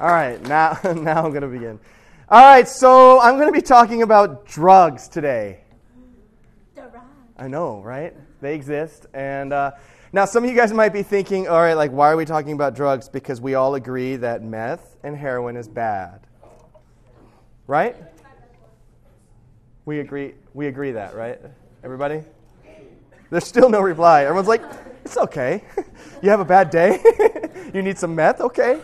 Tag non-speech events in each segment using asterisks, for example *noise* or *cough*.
All right, now, *laughs* now I'm going to begin. All right, so I'm going to be talking about drugs today. I know, right? They exist. And uh, now some of you guys might be thinking, all right, like, why are we talking about drugs? Because we all agree that meth and heroin is bad. Right? We agree, we agree that, right? Everybody? There's still no reply. Everyone's like, it's okay. *laughs* you have a bad day? *laughs* you need some meth? Okay.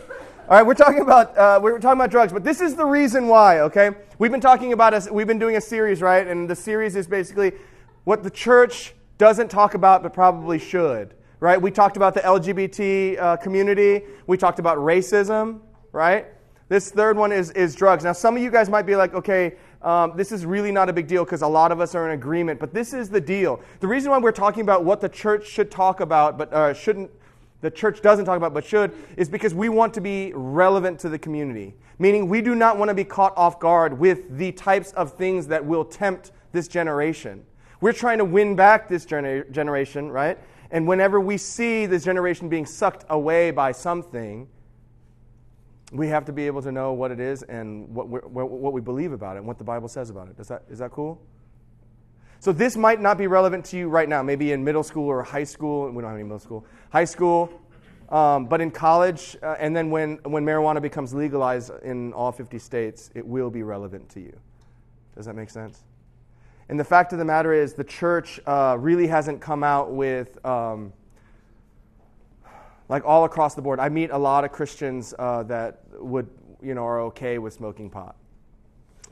All right, we're talking about uh, we're talking about drugs, but this is the reason why. Okay, we've been talking about us. we've been doing a series, right? And the series is basically what the church doesn't talk about, but probably should. Right? We talked about the LGBT uh, community. We talked about racism. Right? This third one is is drugs. Now, some of you guys might be like, okay. Um, this is really not a big deal because a lot of us are in agreement, but this is the deal. The reason why we're talking about what the church should talk about, but uh, shouldn't the church doesn't talk about but should is because we want to be relevant to the community. Meaning, we do not want to be caught off guard with the types of things that will tempt this generation. We're trying to win back this gener- generation, right? And whenever we see this generation being sucked away by something, we have to be able to know what it is and what, what we believe about it and what the Bible says about it. Is that, is that cool? So this might not be relevant to you right now, maybe in middle school or high school. We don't have any middle school. High school, um, but in college, uh, and then when, when marijuana becomes legalized in all 50 states, it will be relevant to you. Does that make sense? And the fact of the matter is, the church uh, really hasn't come out with, um, like all across the board. I meet a lot of Christians uh, that would, you know, are okay with smoking pot.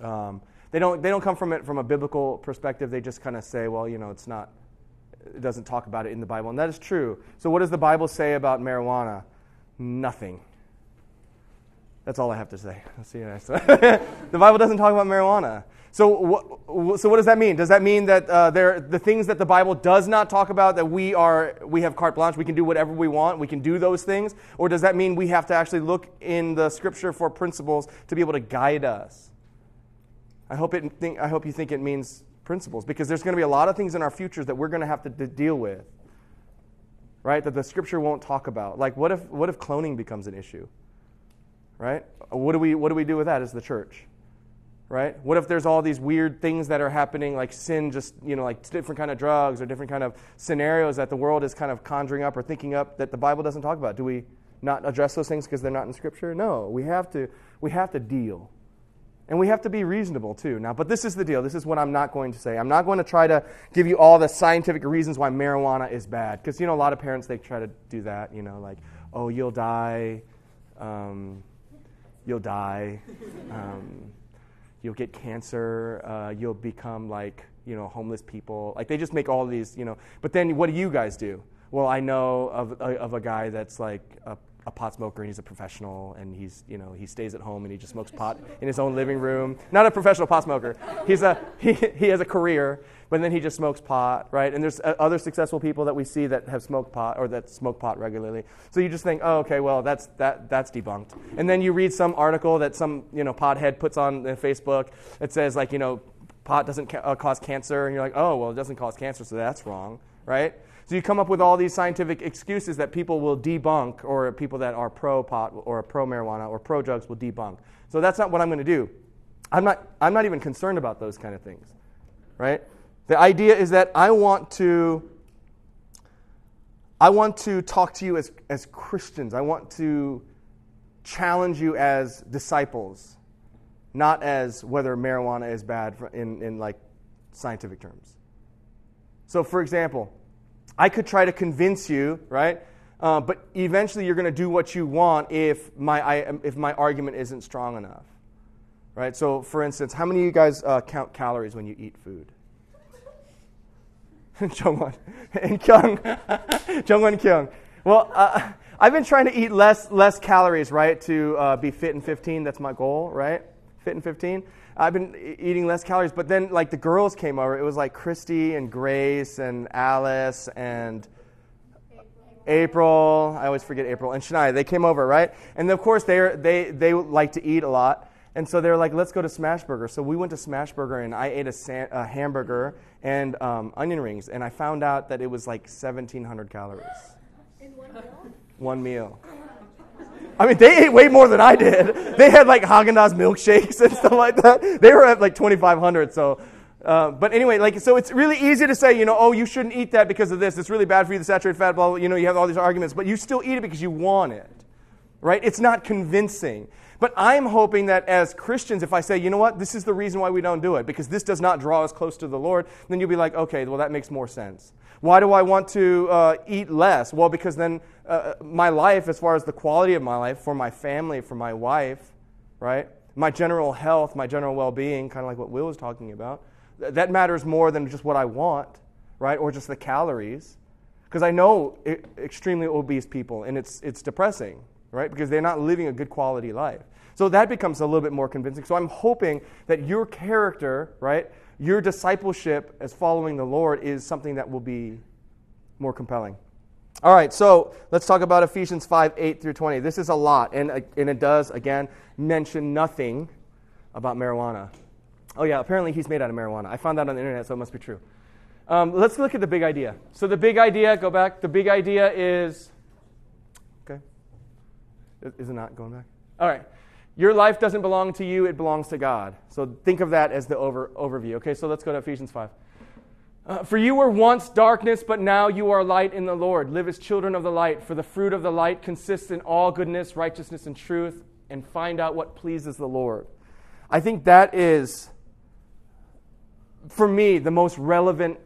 Um, they don't, they don't come from it from a biblical perspective. They just kind of say, well, you know, it's not, it doesn't talk about it in the Bible. And that is true. So, what does the Bible say about marijuana? Nothing. That's all I have to say. I'll see you next time. *laughs* the Bible doesn't talk about marijuana. So what, so what does that mean? Does that mean that uh, there, the things that the Bible does not talk about that we are we have carte blanche, we can do whatever we want, we can do those things, or does that mean we have to actually look in the Scripture for principles to be able to guide us? I hope, it think, I hope you think it means principles because there's going to be a lot of things in our futures that we're going to have to d- deal with, right? That the scripture won't talk about. Like, what if, what if cloning becomes an issue, right? What do, we, what do we do with that as the church? right what if there's all these weird things that are happening like sin just you know like different kind of drugs or different kind of scenarios that the world is kind of conjuring up or thinking up that the bible doesn't talk about do we not address those things because they're not in scripture no we have to we have to deal and we have to be reasonable too. Now, but this is the deal. This is what I'm not going to say. I'm not going to try to give you all the scientific reasons why marijuana is bad. Because, you know, a lot of parents, they try to do that, you know, like, oh, you'll die. Um, you'll die. Um, you'll get cancer. Uh, you'll become like, you know, homeless people. Like, they just make all these, you know. But then what do you guys do? Well, I know of, of a guy that's like a a pot smoker and he's a professional and he's you know he stays at home and he just smokes pot in his own living room. Not a professional pot smoker. He's a *laughs* he, he has a career but then he just smokes pot right? And there's uh, other successful people that we see that have smoked pot or that smoke pot regularly. So you just think oh okay well that's that that's debunked. And then you read some article that some you know pothead puts on facebook that says like you know pot doesn't ca- uh, cause cancer. And you're like oh well it doesn't cause cancer so that's wrong right so you come up with all these scientific excuses that people will debunk, or people that are pro pot or pro marijuana or pro drugs will debunk. So that's not what I'm going to do. I'm not, I'm not even concerned about those kind of things, right? The idea is that I want to, I want to talk to you as, as Christians. I want to challenge you as disciples, not as whether marijuana is bad in, in like scientific terms. So, for example, I could try to convince you, right? Uh, but eventually you're going to do what you want if my, I, if my argument isn't strong enough. Right? So, for instance, how many of you guys uh, count calories when you eat food? *laughs* Jungwon and Kyung. *laughs* Jungwon Kyung. Well, uh, I've been trying to eat less, less calories, right, to uh, be fit in 15. That's my goal, right? Fit in 15. I've been eating less calories. But then, like, the girls came over. It was like Christy and Grace and Alice and April. I always forget April and Shania. They came over, right? And of course, they they they like to eat a lot. And so they're like, let's go to Smashburger. So we went to Smashburger, and I ate a, san- a hamburger and um, onion rings. And I found out that it was like 1,700 calories. In one meal? One meal. I mean, they ate way more than I did. They had like Haagen Dazs milkshakes and stuff like that. They were at like 2,500. So, uh, but anyway, like, so it's really easy to say, you know, oh, you shouldn't eat that because of this. It's really bad for you, the saturated fat, blah, blah. You know, you have all these arguments, but you still eat it because you want it, right? It's not convincing. But I'm hoping that as Christians, if I say, you know what, this is the reason why we don't do it, because this does not draw us close to the Lord, then you'll be like, okay, well, that makes more sense. Why do I want to uh, eat less? Well, because then uh, my life, as far as the quality of my life, for my family, for my wife, right? My general health, my general well being, kind of like what Will was talking about, th- that matters more than just what I want, right? Or just the calories. Because I know I- extremely obese people, and it's, it's depressing, right? Because they're not living a good quality life. So that becomes a little bit more convincing. So I'm hoping that your character, right, your discipleship as following the Lord is something that will be more compelling. All right, so let's talk about Ephesians 5 8 through 20. This is a lot, and, uh, and it does, again, mention nothing about marijuana. Oh, yeah, apparently he's made out of marijuana. I found that on the internet, so it must be true. Um, let's look at the big idea. So, the big idea, go back. The big idea is. Okay. Is it not going back? All right. Your life doesn't belong to you, it belongs to God. So think of that as the over, overview. Okay, so let's go to Ephesians 5. Uh, for you were once darkness, but now you are light in the Lord. Live as children of the light, for the fruit of the light consists in all goodness, righteousness, and truth, and find out what pleases the Lord. I think that is, for me, the most relevant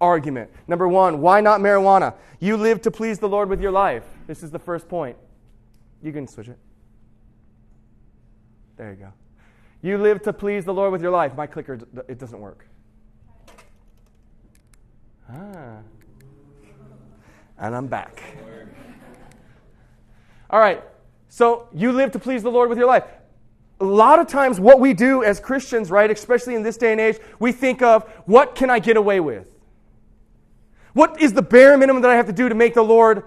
argument. Number one, why not marijuana? You live to please the Lord with your life. This is the first point. You can switch it. There you go. You live to please the Lord with your life. My clicker, it doesn't work. Ah. And I'm back. All right. So you live to please the Lord with your life. A lot of times, what we do as Christians, right, especially in this day and age, we think of what can I get away with? What is the bare minimum that I have to do to make the Lord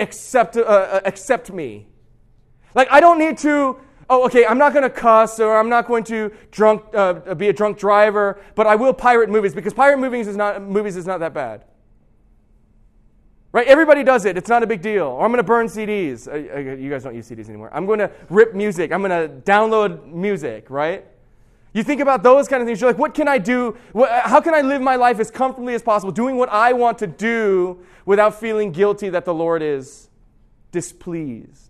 accept, uh, uh accept me? Like, I don't need to oh, okay, I'm not going to cuss or I'm not going to drunk, uh, be a drunk driver, but I will pirate movies because pirate movies is not, movies is not that bad. Right? Everybody does it. It's not a big deal. Or I'm going to burn CDs. You guys don't use CDs anymore. I'm going to rip music. I'm going to download music, right? You think about those kind of things. You're like, what can I do? How can I live my life as comfortably as possible, doing what I want to do without feeling guilty that the Lord is displeased?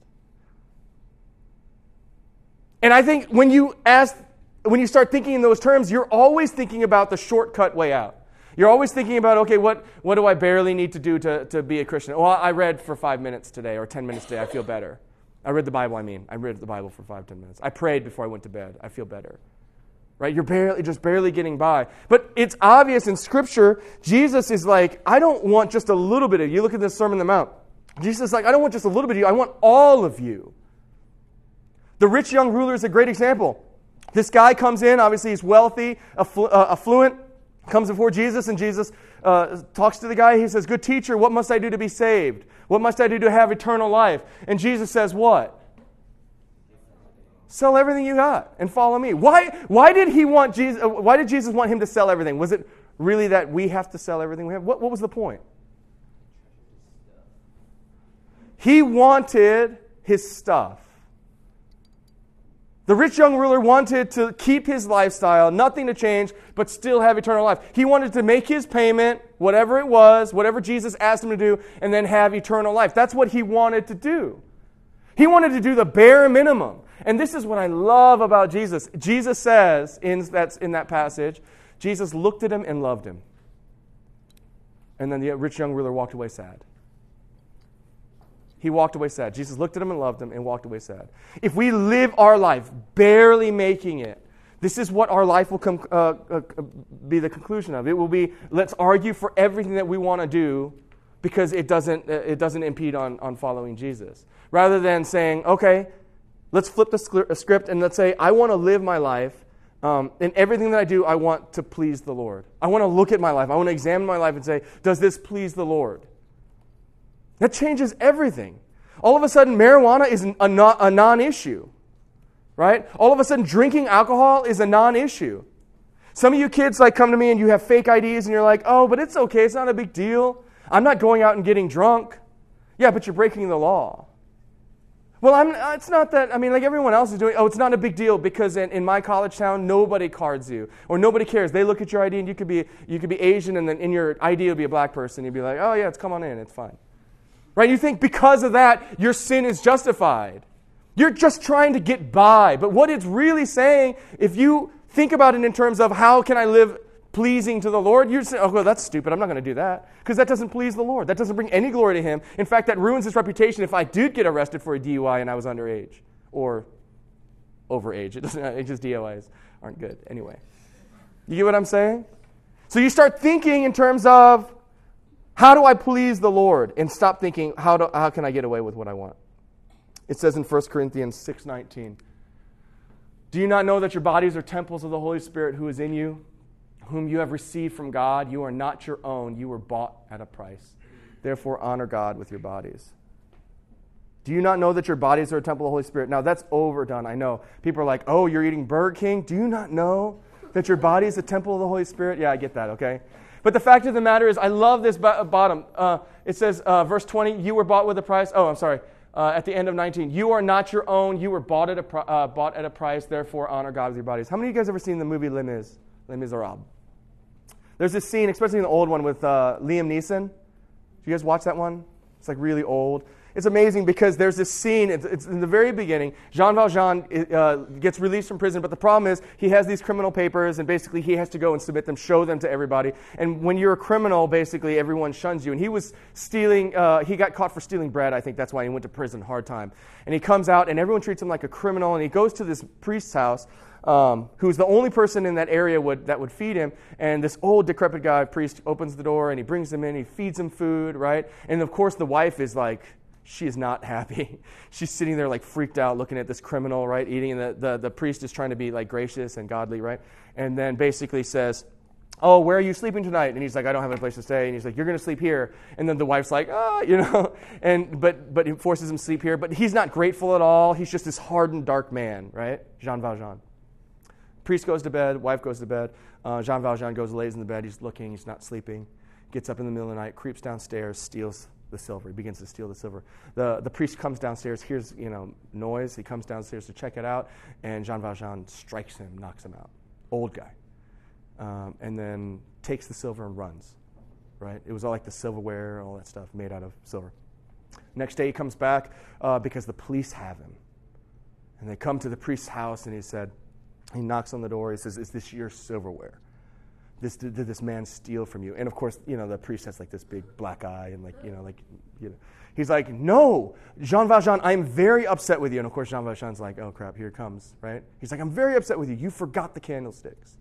And I think when you ask, when you start thinking in those terms, you're always thinking about the shortcut way out. You're always thinking about, okay, what, what do I barely need to do to, to be a Christian? Well, I read for five minutes today or 10 minutes today. I feel better. I read the Bible, I mean. I read the Bible for five, ten minutes. I prayed before I went to bed. I feel better. Right? You're barely, just barely getting by. But it's obvious in Scripture, Jesus is like, I don't want just a little bit of you. You look at this Sermon on the Mount. Jesus is like, I don't want just a little bit of you. I want all of you. The rich young ruler is a great example. This guy comes in, obviously he's wealthy, afflu- uh, affluent, comes before Jesus, and Jesus uh, talks to the guy. He says, Good teacher, what must I do to be saved? What must I do to have eternal life? And Jesus says, What? Sell everything you got and follow me. Why, why did he want Jesus, uh, why did Jesus want him to sell everything? Was it really that we have to sell everything we have? What, what was the point? He wanted his stuff. The rich young ruler wanted to keep his lifestyle, nothing to change, but still have eternal life. He wanted to make his payment, whatever it was, whatever Jesus asked him to do, and then have eternal life. That's what he wanted to do. He wanted to do the bare minimum. And this is what I love about Jesus. Jesus says in that, in that passage, Jesus looked at him and loved him. And then the rich young ruler walked away sad he walked away sad. Jesus looked at him and loved him and walked away sad. If we live our life barely making it, this is what our life will come, uh, uh, be the conclusion of. It will be let's argue for everything that we want to do because it doesn't, uh, it doesn't impede on, on following Jesus. Rather than saying, okay, let's flip the script and let's say, I want to live my life. Um, and everything that I do, I want to please the Lord. I want to look at my life. I want to examine my life and say, does this please the Lord? That changes everything. All of a sudden, marijuana is a non issue, right? All of a sudden, drinking alcohol is a non issue. Some of you kids like come to me and you have fake IDs and you're like, oh, but it's okay, it's not a big deal. I'm not going out and getting drunk. Yeah, but you're breaking the law. Well, I'm, uh, it's not that, I mean, like everyone else is doing, oh, it's not a big deal because in, in my college town, nobody cards you or nobody cares. They look at your ID and you could be, you could be Asian and then in your ID you'll be a black person. You'd be like, oh, yeah, it's come on in, it's fine. Right? You think because of that, your sin is justified. You're just trying to get by. But what it's really saying, if you think about it in terms of how can I live pleasing to the Lord, you say, oh, well, that's stupid. I'm not going to do that. Because that doesn't please the Lord. That doesn't bring any glory to Him. In fact, that ruins His reputation if I did get arrested for a DUI and I was underage or overage. It doesn't, it's just DUIs aren't good. Anyway, you get what I'm saying? So you start thinking in terms of how do I please the Lord and stop thinking, how, do, how can I get away with what I want? It says in 1 Corinthians 6.19, Do you not know that your bodies are temples of the Holy Spirit who is in you, whom you have received from God? You are not your own. You were bought at a price. Therefore, honor God with your bodies. Do you not know that your bodies are a temple of the Holy Spirit? Now, that's overdone, I know. People are like, oh, you're eating Burger King? Do you not know that your body is a temple of the Holy Spirit? Yeah, I get that, okay? But the fact of the matter is, I love this bottom. Uh, it says, uh, verse 20, you were bought with a price. Oh, I'm sorry uh, at the end of 19. You are not your own. You were bought at, a, uh, bought at a price. Therefore, honor God with your bodies. How many of you guys ever seen the movie Les Mis? Les Miserables. There's this scene, especially in the old one with uh, Liam Neeson. Do you guys watch that one? It's like really old it's amazing because there's this scene, it's, it's in the very beginning. Jean Valjean uh, gets released from prison, but the problem is he has these criminal papers, and basically he has to go and submit them, show them to everybody. And when you're a criminal, basically everyone shuns you. And he was stealing, uh, he got caught for stealing bread. I think that's why he went to prison, hard time. And he comes out, and everyone treats him like a criminal, and he goes to this priest's house. Um, who's the only person in that area would, that would feed him. And this old decrepit guy, priest, opens the door and he brings him in. He feeds him food, right? And of course, the wife is like, she is not happy. *laughs* She's sitting there like freaked out looking at this criminal, right, eating. And the, the, the priest is trying to be like gracious and godly, right? And then basically says, Oh, where are you sleeping tonight? And he's like, I don't have any place to stay. And he's like, You're going to sleep here. And then the wife's like, Oh, *laughs* you know, and but but he forces him to sleep here. But he's not grateful at all. He's just this hardened, dark man, right? Jean Valjean. Priest goes to bed, wife goes to bed. Uh, Jean Valjean goes, lays in the bed. He's looking, he's not sleeping. Gets up in the middle of the night, creeps downstairs, steals the silver. He begins to steal the silver. The, the priest comes downstairs, hears you know noise. He comes downstairs to check it out, and Jean Valjean strikes him, knocks him out. Old guy. Um, and then takes the silver and runs. Right? It was all like the silverware, all that stuff made out of silver. Next day he comes back uh, because the police have him. And they come to the priest's house, and he said, he knocks on the door. He says, Is this your silverware? This did, did, this man steal from you? And of course, you know, the priest has like this big black eye and like, you know, like, you know. He's like, no, Jean Valjean, I'm very upset with you. And of course, Jean Valjean's like, oh crap, here comes, right? He's like, I'm very upset with you. You forgot the candlesticks.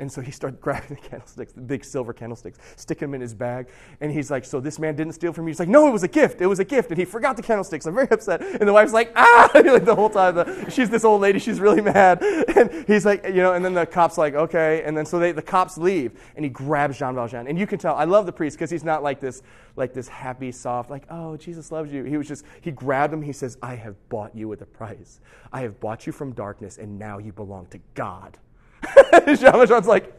And so he started *laughs* grabbing the candlesticks, the big silver candlesticks, sticking them in his bag. And he's like, So this man didn't steal from you? He's like, No, it was a gift. It was a gift. And he forgot the candlesticks. I'm very upset. And the wife's like, Ah! *laughs* like the whole time, the, she's this old lady. She's really mad. *laughs* And he's like, You know, and then the cop's like, Okay. And then so they, the cops leave. And he grabs Jean Valjean. And you can tell, I love the priest because he's not like this, like this happy, soft, like, Oh, Jesus loves you. He was just, he grabbed him. He says, I have bought you with a price. I have bought you from darkness, and now you belong to God. *laughs* Jean Valjean's like,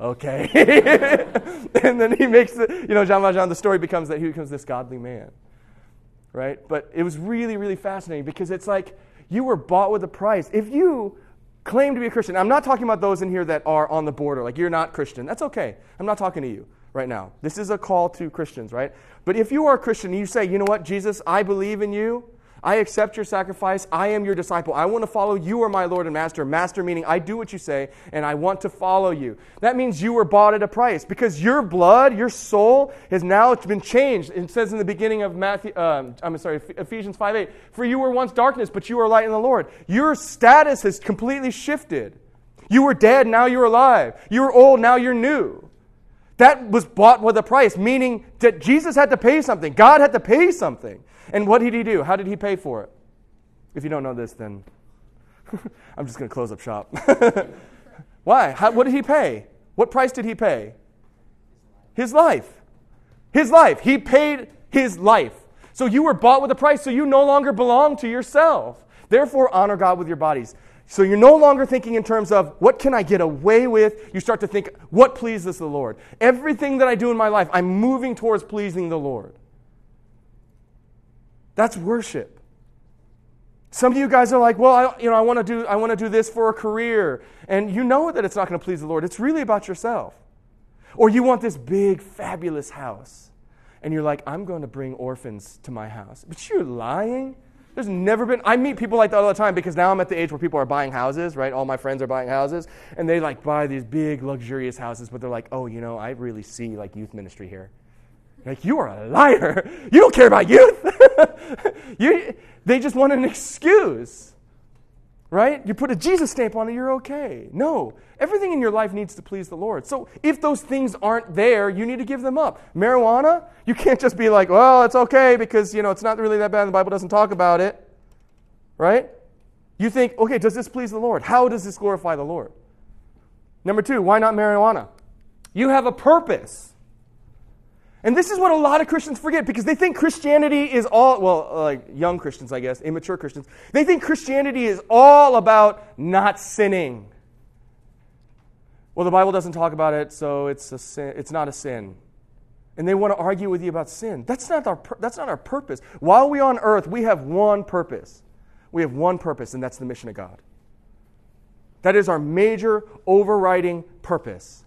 okay. *laughs* and then he makes it, you know, Jean Valjean, the story becomes that he becomes this godly man. Right? But it was really, really fascinating because it's like you were bought with a price. If you claim to be a Christian, I'm not talking about those in here that are on the border, like you're not Christian. That's okay. I'm not talking to you right now. This is a call to Christians, right? But if you are a Christian and you say, you know what, Jesus, I believe in you, I accept your sacrifice. I am your disciple. I want to follow you are my Lord and Master. Master meaning I do what you say and I want to follow you. That means you were bought at a price because your blood, your soul has now been changed. It says in the beginning of Matthew, um, I'm sorry, Ephesians 5 8, for you were once darkness, but you are light in the Lord. Your status has completely shifted. You were dead, now you're alive. You were old, now you're new. That was bought with a price, meaning that Jesus had to pay something. God had to pay something. And what did he do? How did he pay for it? If you don't know this, then *laughs* I'm just going to close up shop. *laughs* Why? How, what did he pay? What price did he pay? His life. His life. He paid his life. So you were bought with a price, so you no longer belong to yourself. Therefore, honor God with your bodies. So you're no longer thinking in terms of what can I get away with? You start to think, what pleases the Lord? Everything that I do in my life, I'm moving towards pleasing the Lord. That's worship. Some of you guys are like, well, I, you know, I want to do, I want to do this for a career, and you know that it's not going to please the Lord. It's really about yourself. Or you want this big, fabulous house, and you're like, I'm going to bring orphans to my house. But you're lying. There's never been, I meet people like that all the time because now I'm at the age where people are buying houses, right? All my friends are buying houses, and they like buy these big, luxurious houses, but they're like, oh, you know, I really see like youth ministry here. Like, you are a liar. *laughs* You don't care about youth. *laughs* you, they just want an excuse, right? You put a Jesus stamp on it, you're okay. No, everything in your life needs to please the Lord. So if those things aren't there, you need to give them up. Marijuana, you can't just be like, well, it's okay because, you know, it's not really that bad and the Bible doesn't talk about it, right? You think, okay, does this please the Lord? How does this glorify the Lord? Number two, why not marijuana? You have a purpose. And this is what a lot of Christians forget because they think Christianity is all, well, uh, like young Christians, I guess, immature Christians, they think Christianity is all about not sinning. Well, the Bible doesn't talk about it, so it's, a sin, it's not a sin. And they want to argue with you about sin. That's not, our, that's not our purpose. While we're on earth, we have one purpose. We have one purpose, and that's the mission of God. That is our major overriding purpose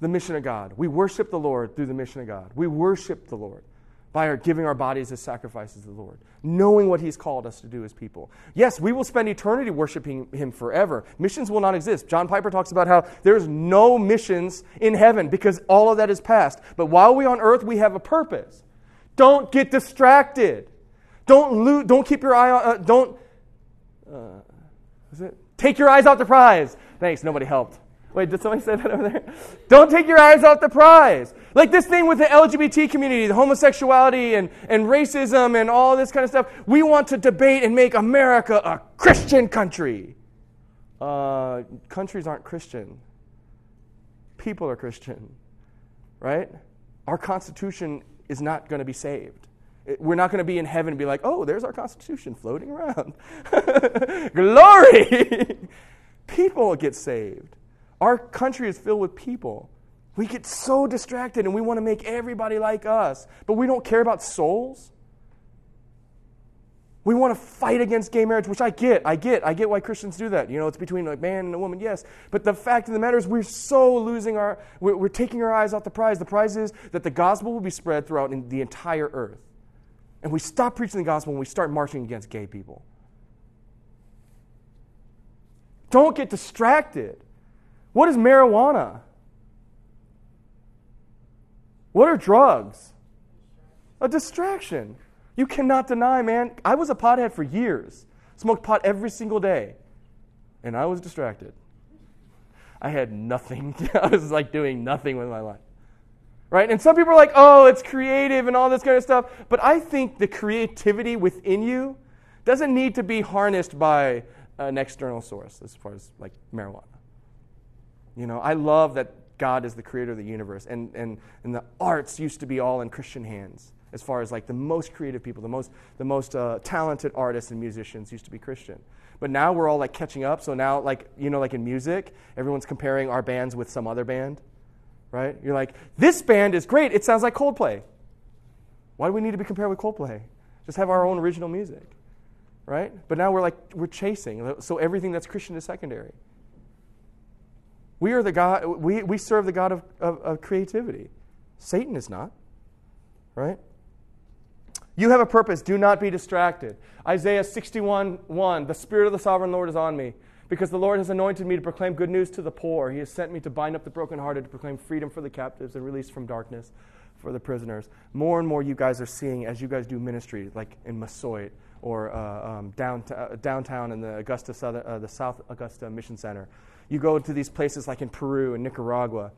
the mission of God. We worship the Lord through the mission of God. We worship the Lord by our giving our bodies as sacrifices to the Lord, knowing what He's called us to do as people. Yes, we will spend eternity worshiping Him forever. Missions will not exist. John Piper talks about how there's no missions in heaven because all of that is past. But while we're on earth, we have a purpose. Don't get distracted. Don't lose, don't keep your eye on, uh, don't, uh, is it? Take your eyes off the prize. Thanks, nobody helped. Wait, did somebody say that over there? Don't take your eyes off the prize. Like this thing with the LGBT community, the homosexuality and, and racism and all this kind of stuff. We want to debate and make America a Christian country. Uh, countries aren't Christian, people are Christian, right? Our Constitution is not going to be saved. We're not going to be in heaven and be like, oh, there's our Constitution floating around. *laughs* Glory! *laughs* people get saved. Our country is filled with people. We get so distracted and we want to make everybody like us, but we don't care about souls. We want to fight against gay marriage, which I get. I get. I get why Christians do that. You know, it's between a man and a woman, yes. But the fact of the matter is, we're so losing our, we're, we're taking our eyes off the prize. The prize is that the gospel will be spread throughout the entire earth. And we stop preaching the gospel when we start marching against gay people. Don't get distracted. What is marijuana? What are drugs? A distraction. You cannot deny, man. I was a pothead for years, smoked pot every single day, and I was distracted. I had nothing. *laughs* I was like doing nothing with my life. Right? And some people are like, oh, it's creative and all this kind of stuff. But I think the creativity within you doesn't need to be harnessed by an external source as far as like marijuana. You know, I love that God is the creator of the universe, and, and, and the arts used to be all in Christian hands as far as like the most creative people, the most, the most uh, talented artists and musicians used to be Christian. But now we're all like catching up. So now, like, you know, like in music, everyone's comparing our bands with some other band, right? You're like, this band is great. It sounds like Coldplay. Why do we need to be compared with Coldplay? Just have our own original music, right? But now we're like, we're chasing. So everything that's Christian is secondary. We are the God, we, we serve the God of, of, of creativity. Satan is not, right? You have a purpose. Do not be distracted. Isaiah 61 1 The Spirit of the sovereign Lord is on me, because the Lord has anointed me to proclaim good news to the poor. He has sent me to bind up the brokenhearted, to proclaim freedom for the captives and release from darkness for the prisoners. More and more, you guys are seeing as you guys do ministry, like in Massasoit or uh, um, downtown, uh, downtown in the Augusta, Southern, uh, the South Augusta Mission Center you go to these places like in Peru and Nicaragua.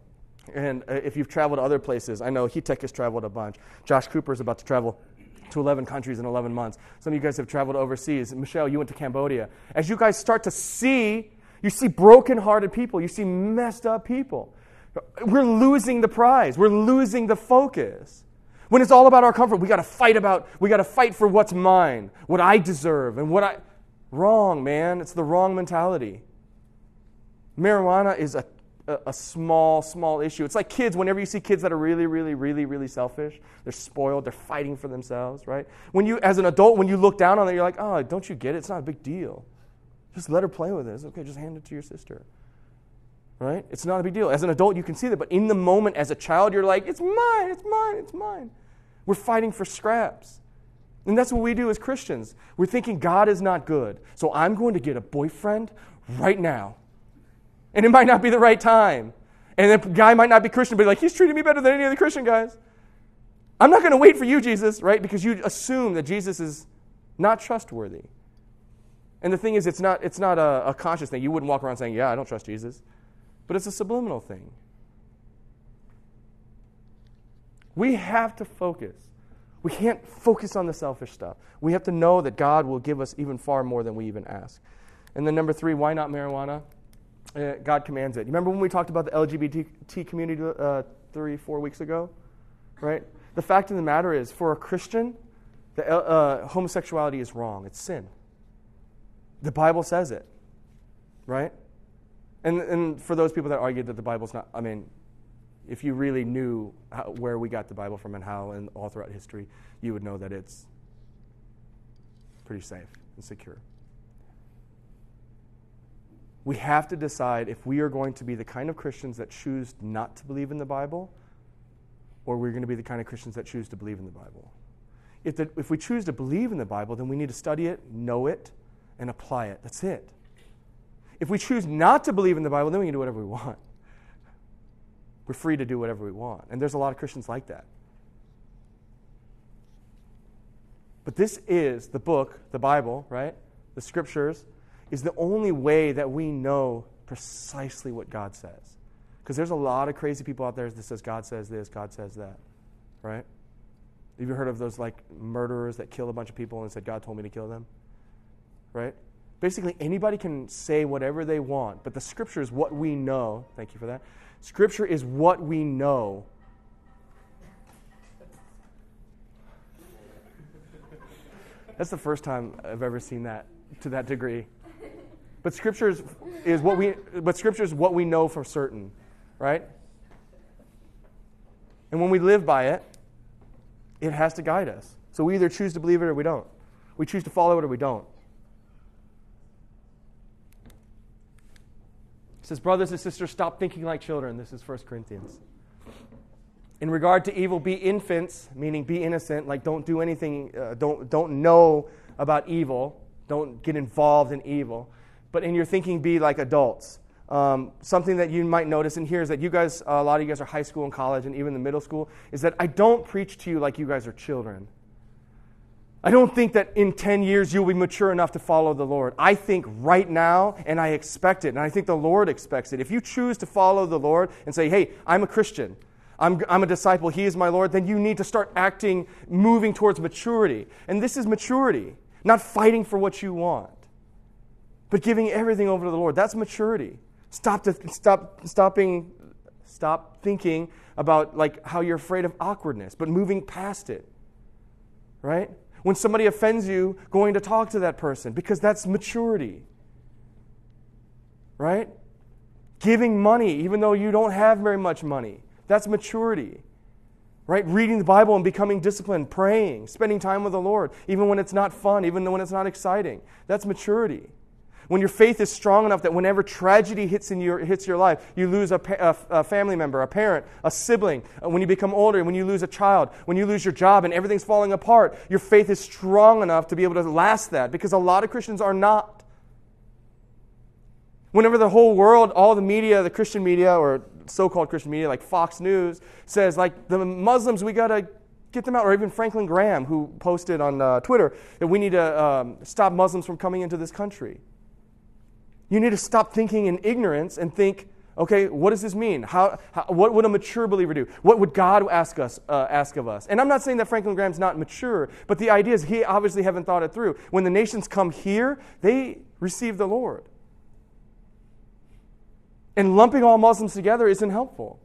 And uh, if you've traveled to other places, I know Hetek has traveled a bunch. Josh Cooper is about to travel to 11 countries in 11 months. Some of you guys have traveled overseas. Michelle, you went to Cambodia. As you guys start to see, you see broken-hearted people, you see messed up people. We're losing the prize. We're losing the focus. When it's all about our comfort, we got to fight about, we got to fight for what's mine, what I deserve, and what I. Wrong, man. It's the wrong mentality. Marijuana is a, a, a, small, small issue. It's like kids, whenever you see kids that are really, really, really, really selfish, they're spoiled, they're fighting for themselves, right? When you, as an adult, when you look down on it, you're like, oh, don't you get it? It's not a big deal. Just let her play with it. It's okay, just hand it to your sister. Right? It's not a big deal. As an adult, you can see that, but in the moment, as a child, you're like, it's mine, it's mine, it's mine. We're fighting for scraps. And that's what we do as Christians. We're thinking God is not good. So I'm going to get a boyfriend right now. And it might not be the right time. And the guy might not be Christian, but like, he's treating me better than any other Christian guys. I'm not going to wait for you, Jesus, right? Because you assume that Jesus is not trustworthy. And the thing is, it's not, it's not a, a conscious thing. You wouldn't walk around saying, Yeah, I don't trust Jesus. But it's a subliminal thing. We have to focus. We can't focus on the selfish stuff. We have to know that God will give us even far more than we even ask. And then, number three, why not marijuana? Uh, God commands it. You remember when we talked about the LGBT community uh, three, four weeks ago? Right? The fact of the matter is, for a Christian, the, uh, homosexuality is wrong. It's sin. The Bible says it. Right? And, and for those people that argue that the Bible's not, I mean, if you really knew how, where we got the Bible from and how, and all throughout history, you would know that it's pretty safe and secure. We have to decide if we are going to be the kind of Christians that choose not to believe in the Bible or we're going to be the kind of Christians that choose to believe in the Bible. If, the, if we choose to believe in the Bible, then we need to study it, know it, and apply it. That's it. If we choose not to believe in the Bible, then we can do whatever we want. We're free to do whatever we want. And there's a lot of Christians like that. But this is the book, the Bible, right? The scriptures is the only way that we know precisely what God says. Because there's a lot of crazy people out there that says God says this, God says that, right? Have you heard of those like murderers that kill a bunch of people and said God told me to kill them? Right? Basically, anybody can say whatever they want, but the scripture is what we know. Thank you for that. Scripture is what we know. That's the first time I've ever seen that to that degree. But scripture is, is what we but scripture is what we know for certain, right? And when we live by it, it has to guide us. So we either choose to believe it or we don't. We choose to follow it or we don't. It says, Brothers and sisters, stop thinking like children. This is 1 Corinthians. In regard to evil, be infants, meaning be innocent, like don't do anything, uh, don't, don't know about evil, don't get involved in evil but in your thinking, be like adults. Um, something that you might notice in here is that you guys, a lot of you guys are high school and college and even the middle school, is that I don't preach to you like you guys are children. I don't think that in 10 years you'll be mature enough to follow the Lord. I think right now, and I expect it, and I think the Lord expects it. If you choose to follow the Lord and say, hey, I'm a Christian, I'm, I'm a disciple, He is my Lord, then you need to start acting, moving towards maturity. And this is maturity, not fighting for what you want but giving everything over to the Lord. That's maturity. Stop, to, stop, stopping, stop thinking about like how you're afraid of awkwardness, but moving past it. Right? When somebody offends you, going to talk to that person because that's maturity. Right? Giving money even though you don't have very much money. That's maturity. Right? Reading the Bible and becoming disciplined, praying, spending time with the Lord, even when it's not fun, even when it's not exciting. That's maturity. When your faith is strong enough that whenever tragedy hits, in your, hits your life, you lose a, a, a family member, a parent, a sibling, uh, when you become older, when you lose a child, when you lose your job and everything's falling apart, your faith is strong enough to be able to last that because a lot of Christians are not. Whenever the whole world, all the media, the Christian media, or so called Christian media, like Fox News, says, like, the Muslims, we got to get them out. Or even Franklin Graham, who posted on uh, Twitter that we need to um, stop Muslims from coming into this country. You need to stop thinking in ignorance and think, okay, what does this mean? How, how what would a mature believer do? What would God ask us, uh, ask of us? And I'm not saying that Franklin Graham's not mature, but the idea is he obviously haven't thought it through. When the nations come here, they receive the Lord. And lumping all Muslims together isn't helpful.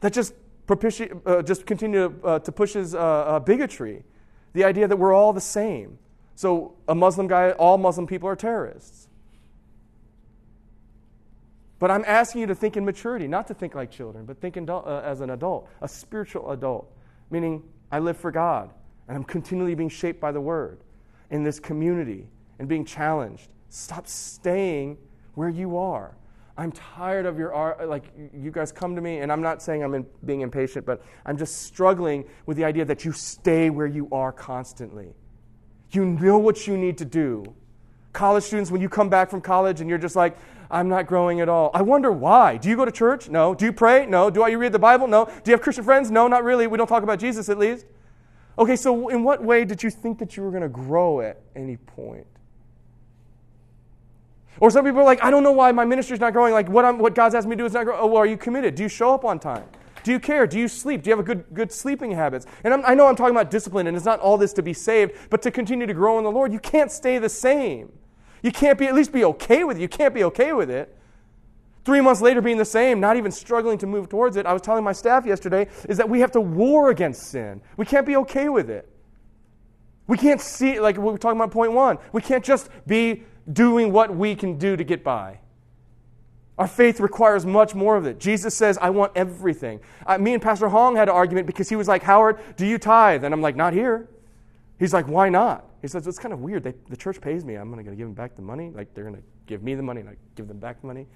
That just propiti- uh, just continue to, uh, to pushes uh, uh, bigotry. The idea that we're all the same. So a Muslim guy, all Muslim people are terrorists. But I'm asking you to think in maturity, not to think like children, but think adult, uh, as an adult, a spiritual adult, meaning I live for God and I'm continually being shaped by the Word in this community and being challenged. Stop staying where you are. I'm tired of your like you guys come to me and I'm not saying I'm in, being impatient, but I'm just struggling with the idea that you stay where you are constantly. You know what you need to do. College students, when you come back from college and you're just like, I'm not growing at all. I wonder why. Do you go to church? No. Do you pray? No. Do you read the Bible? No. Do you have Christian friends? No, not really. We don't talk about Jesus at least. Okay, so in what way did you think that you were going to grow at any point? Or some people are like, I don't know why my ministry's not growing. Like, what, I'm, what God's asked me to do is not growing. Oh, well, are you committed? Do you show up on time? Do you care? Do you sleep? Do you have a good, good sleeping habits? And I'm, i know I'm talking about discipline, and it's not all this to be saved, but to continue to grow in the Lord. You can't stay the same. You can't be at least be okay with it. You can't be okay with it. Three months later, being the same, not even struggling to move towards it. I was telling my staff yesterday is that we have to war against sin. We can't be okay with it. We can't see, like we were talking about point one, we can't just be doing what we can do to get by. Our faith requires much more of it. Jesus says, I want everything. Me and Pastor Hong had an argument because he was like, Howard, do you tithe? And I'm like, not here. He's like, why not? He says, it's kind of weird. They, the church pays me. I'm going to give them back the money. Like, they're going to give me the money and I give them back the money.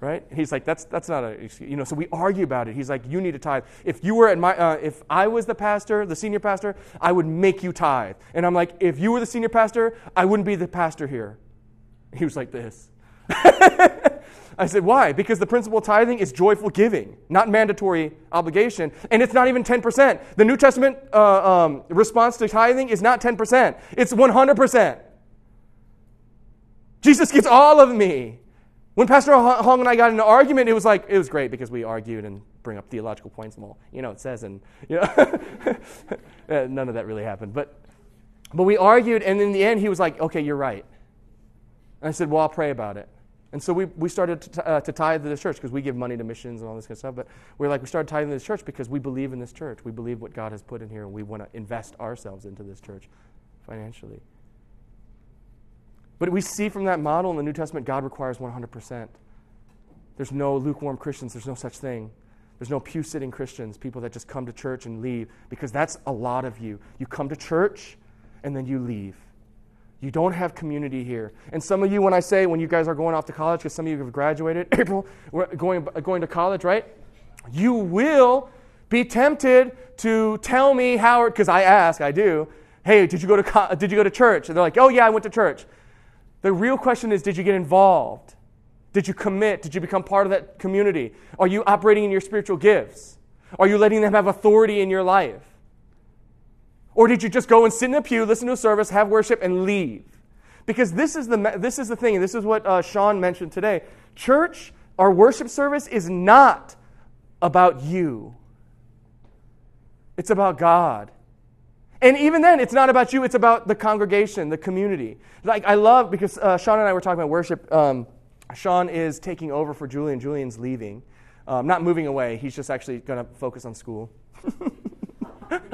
Right? He's like, that's, that's not a, you know, so we argue about it. He's like, you need to tithe. If you were at my, uh, if I was the pastor, the senior pastor, I would make you tithe. And I'm like, if you were the senior pastor, I wouldn't be the pastor here. He was like this. *laughs* I said, why? Because the principle of tithing is joyful giving, not mandatory obligation. And it's not even 10%. The New Testament uh, um, response to tithing is not 10%, it's 100%. Jesus gets all of me. When Pastor Hong and I got in an argument, it was like, it was great because we argued and bring up theological points and all, you know, it says, and, you know, *laughs* none of that really happened. But, but we argued, and in the end, he was like, okay, you're right. And I said, well, I'll pray about it. And so we, we started to, uh, to tithe to the church because we give money to missions and all this kind of stuff. But we're like, we started tithing to this church because we believe in this church. We believe what God has put in here, and we want to invest ourselves into this church financially. But we see from that model in the New Testament, God requires 100%. There's no lukewarm Christians, there's no such thing. There's no pew sitting Christians, people that just come to church and leave, because that's a lot of you. You come to church and then you leave. You don't have community here. And some of you, when I say, when you guys are going off to college, because some of you have graduated, *laughs* April, going, uh, going to college, right? You will be tempted to tell me, Howard, because I ask, I do, hey, did you, go to did you go to church? And they're like, oh, yeah, I went to church. The real question is, did you get involved? Did you commit? Did you become part of that community? Are you operating in your spiritual gifts? Are you letting them have authority in your life? Or did you just go and sit in a pew, listen to a service, have worship, and leave? Because this is the, this is the thing, and this is what uh, Sean mentioned today. Church, our worship service is not about you, it's about God. And even then, it's not about you, it's about the congregation, the community. Like, I love, because uh, Sean and I were talking about worship. Um, Sean is taking over for Julian. Julian's leaving. Um, not moving away, he's just actually going to focus on school. *laughs*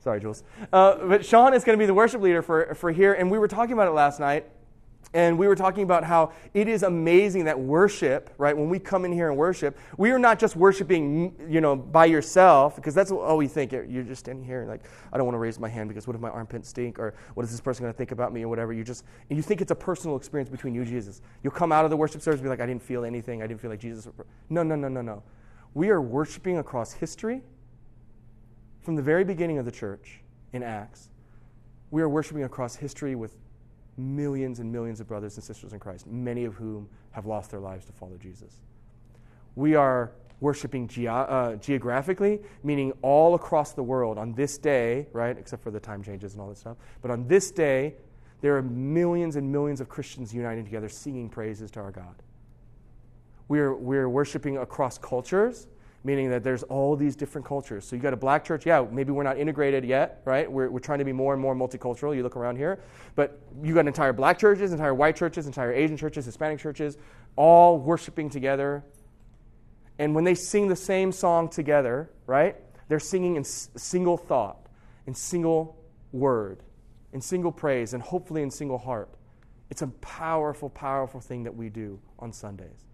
Sorry, Jules. Uh, but Sean is going to be the worship leader for, for here, and we were talking about it last night. And we were talking about how it is amazing that worship, right, when we come in here and worship, we are not just worshiping, you know, by yourself, because that's what all we think. You're just standing here and like, I don't want to raise my hand because what if my armpits stink, or what is this person going to think about me, or whatever. You just, and you think it's a personal experience between you and Jesus. You'll come out of the worship service and be like, I didn't feel anything. I didn't feel like Jesus. No, no, no, no, no. We are worshiping across history from the very beginning of the church in Acts, we are worshiping across history with millions and millions of brothers and sisters in Christ, many of whom have lost their lives to follow Jesus. We are worshiping ge- uh, geographically, meaning all across the world on this day, right, except for the time changes and all that stuff. But on this day, there are millions and millions of Christians uniting together singing praises to our God. We're, we're worshiping across cultures meaning that there's all these different cultures. So you got a black church, yeah, maybe we're not integrated yet, right? We're, we're trying to be more and more multicultural. You look around here, but you got entire black churches, entire white churches, entire Asian churches, Hispanic churches, all worshiping together. And when they sing the same song together, right, they're singing in s- single thought, in single word, in single praise, and hopefully in single heart. It's a powerful, powerful thing that we do on Sundays.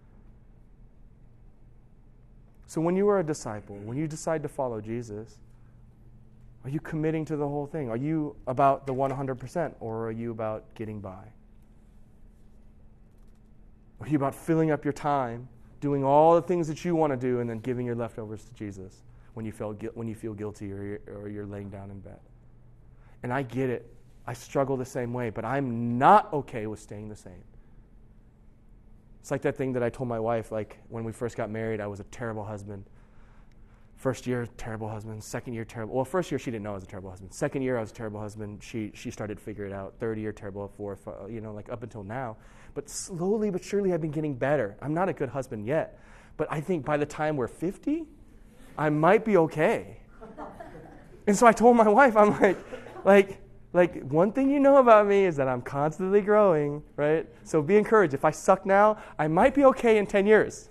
So when you are a disciple, when you decide to follow Jesus, are you committing to the whole thing? Are you about the 100% or are you about getting by? Are you about filling up your time, doing all the things that you want to do, and then giving your leftovers to Jesus when you feel, when you feel guilty or you're, or you're laying down in bed? And I get it. I struggle the same way, but I'm not okay with staying the same. It's like that thing that I told my wife, like when we first got married, I was a terrible husband. First year, terrible husband. Second year, terrible. Well, first year she didn't know I was a terrible husband. Second year, I was a terrible husband. She she started to figure it out. Third year, terrible. Fourth, uh, you know, like up until now. But slowly but surely, I've been getting better. I'm not a good husband yet, but I think by the time we're 50, I might be okay. And so I told my wife, I'm like, like, like one thing you know about me is that I'm constantly growing, right? So be encouraged. If I suck now, I might be okay in 10 years,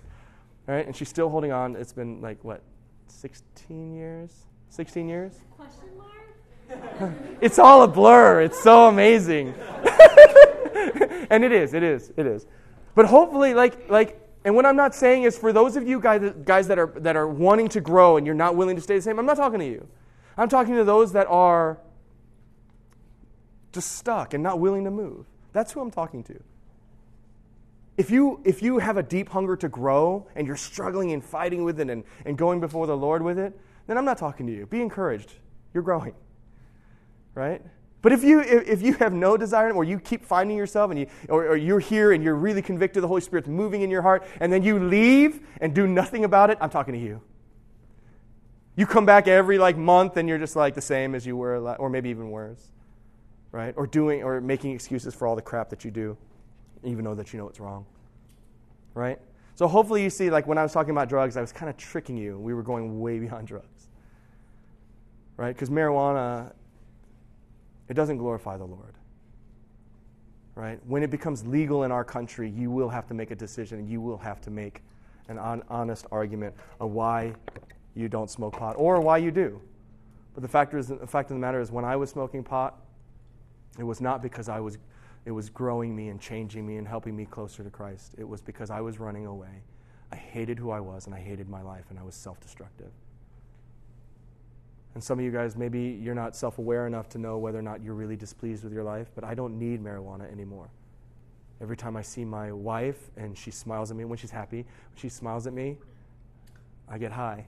right? And she's still holding on. It's been like what, 16 years? 16 years? Question mark? *laughs* it's all a blur. It's so amazing. *laughs* and it is, it is, it is. But hopefully, like, like, and what I'm not saying is for those of you guys, guys that, are, that are wanting to grow and you're not willing to stay the same, I'm not talking to you. I'm talking to those that are just stuck and not willing to move. That's who I'm talking to. If you, if you have a deep hunger to grow and you're struggling and fighting with it and, and going before the Lord with it, then I'm not talking to you. Be encouraged. You're growing. Right? But if you, if you have no desire or you keep finding yourself and you, or, or you're here and you're really convicted the Holy Spirit's moving in your heart and then you leave and do nothing about it, I'm talking to you. You come back every like month and you're just like the same as you were, or maybe even worse, right? Or doing or making excuses for all the crap that you do even though that you know it's wrong. Right? So hopefully you see, like when I was talking about drugs, I was kind of tricking you. We were going way *laughs* beyond drugs. Right? Because marijuana, it doesn't glorify the Lord. Right? When it becomes legal in our country, you will have to make a decision you will have to make an on, honest argument of why you don't smoke pot or why you do. But the fact, is, the fact of the matter is, when I was smoking pot, it was not because I was it was growing me and changing me and helping me closer to Christ. It was because I was running away. I hated who I was and I hated my life and I was self destructive. And some of you guys, maybe you're not self aware enough to know whether or not you're really displeased with your life, but I don't need marijuana anymore. Every time I see my wife and she smiles at me when she's happy, when she smiles at me, I get high.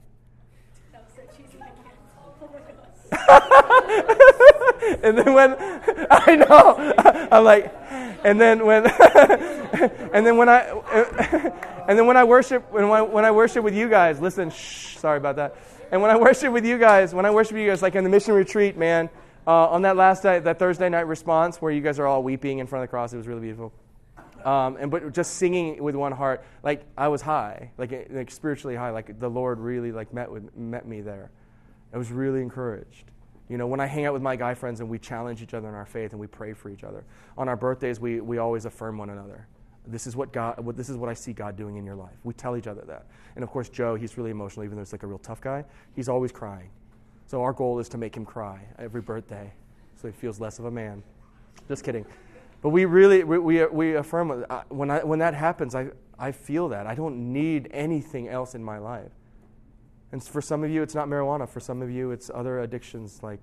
*laughs* and then when *laughs* I know, I'm like, and then when, *laughs* and then when I, and then when I worship, when I, when I worship with you guys, listen, shh, sorry about that. And when I worship with you guys, when I worship with you guys, like in the mission retreat, man, uh, on that last night, that Thursday night response where you guys are all weeping in front of the cross, it was really beautiful. Um, and but just singing with one heart, like I was high, like, like spiritually high, like the Lord really like met with met me there. I was really encouraged. You know, when I hang out with my guy friends and we challenge each other in our faith and we pray for each other. On our birthdays, we, we always affirm one another. This is what God, what, this is what I see God doing in your life. We tell each other that. And of course, Joe, he's really emotional, even though he's like a real tough guy. He's always crying. So our goal is to make him cry every birthday, so he feels less of a man. Just kidding. But we really, we, we, we affirm, uh, when, I, when that happens, I, I feel that. I don't need anything else in my life. And for some of you, it's not marijuana. For some of you, it's other addictions like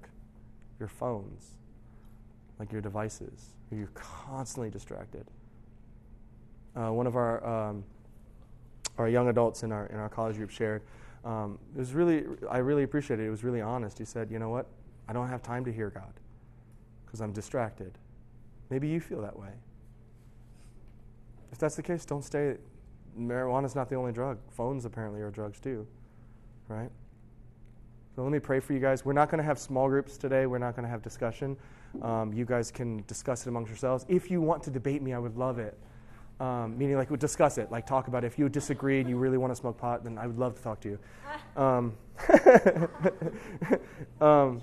your phones, like your devices. You're constantly distracted. Uh, one of our um, our young adults in our in our college group shared. Um, it was really I really appreciated it. It was really honest. He said, "You know what? I don't have time to hear God because I'm distracted." Maybe you feel that way. If that's the case, don't stay. Marijuana is not the only drug. Phones apparently are drugs too right? So let me pray for you guys. We're not going to have small groups today. We're not going to have discussion. Um, you guys can discuss it amongst yourselves. If you want to debate me, I would love it. Um, meaning, like, we discuss it, like, talk about it. If you disagree and you really want to smoke pot, then I would love to talk to you. Um, *laughs* um,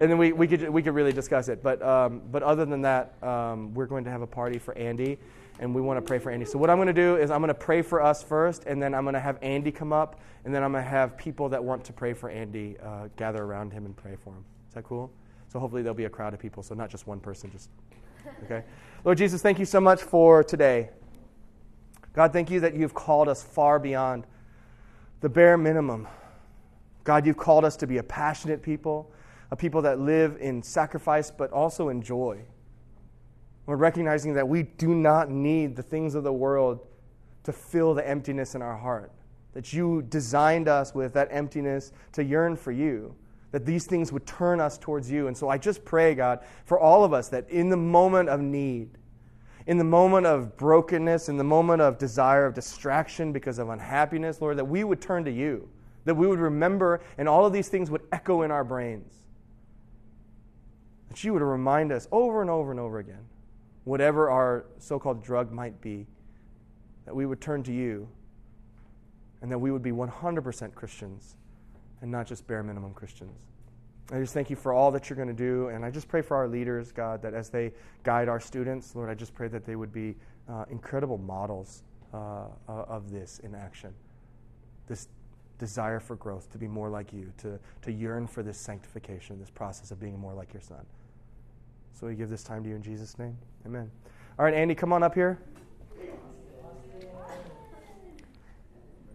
and then we, we, could, we could really discuss it. But, um, but other than that, um, we're going to have a party for Andy and we want to pray for Andy. So, what I'm going to do is I'm going to pray for us first, and then I'm going to have Andy come up, and then I'm going to have people that want to pray for Andy uh, gather around him and pray for him. Is that cool? So, hopefully, there'll be a crowd of people, so not just one person, just. Okay? *laughs* Lord Jesus, thank you so much for today. God, thank you that you've called us far beyond the bare minimum. God, you've called us to be a passionate people, a people that live in sacrifice but also in joy. We're recognizing that we do not need the things of the world to fill the emptiness in our heart. That you designed us with that emptiness to yearn for you. That these things would turn us towards you. And so I just pray, God, for all of us that in the moment of need, in the moment of brokenness, in the moment of desire, of distraction because of unhappiness, Lord, that we would turn to you. That we would remember, and all of these things would echo in our brains. That you would remind us over and over and over again, whatever our so called drug might be, that we would turn to you and that we would be 100% Christians and not just bare minimum Christians. I just thank you for all that you're going to do. And I just pray for our leaders, God, that as they guide our students, Lord, I just pray that they would be uh, incredible models uh, of this in action. This desire for growth, to be more like you, to, to yearn for this sanctification, this process of being more like your son. So we give this time to you in Jesus' name. Amen. All right, Andy, come on up here.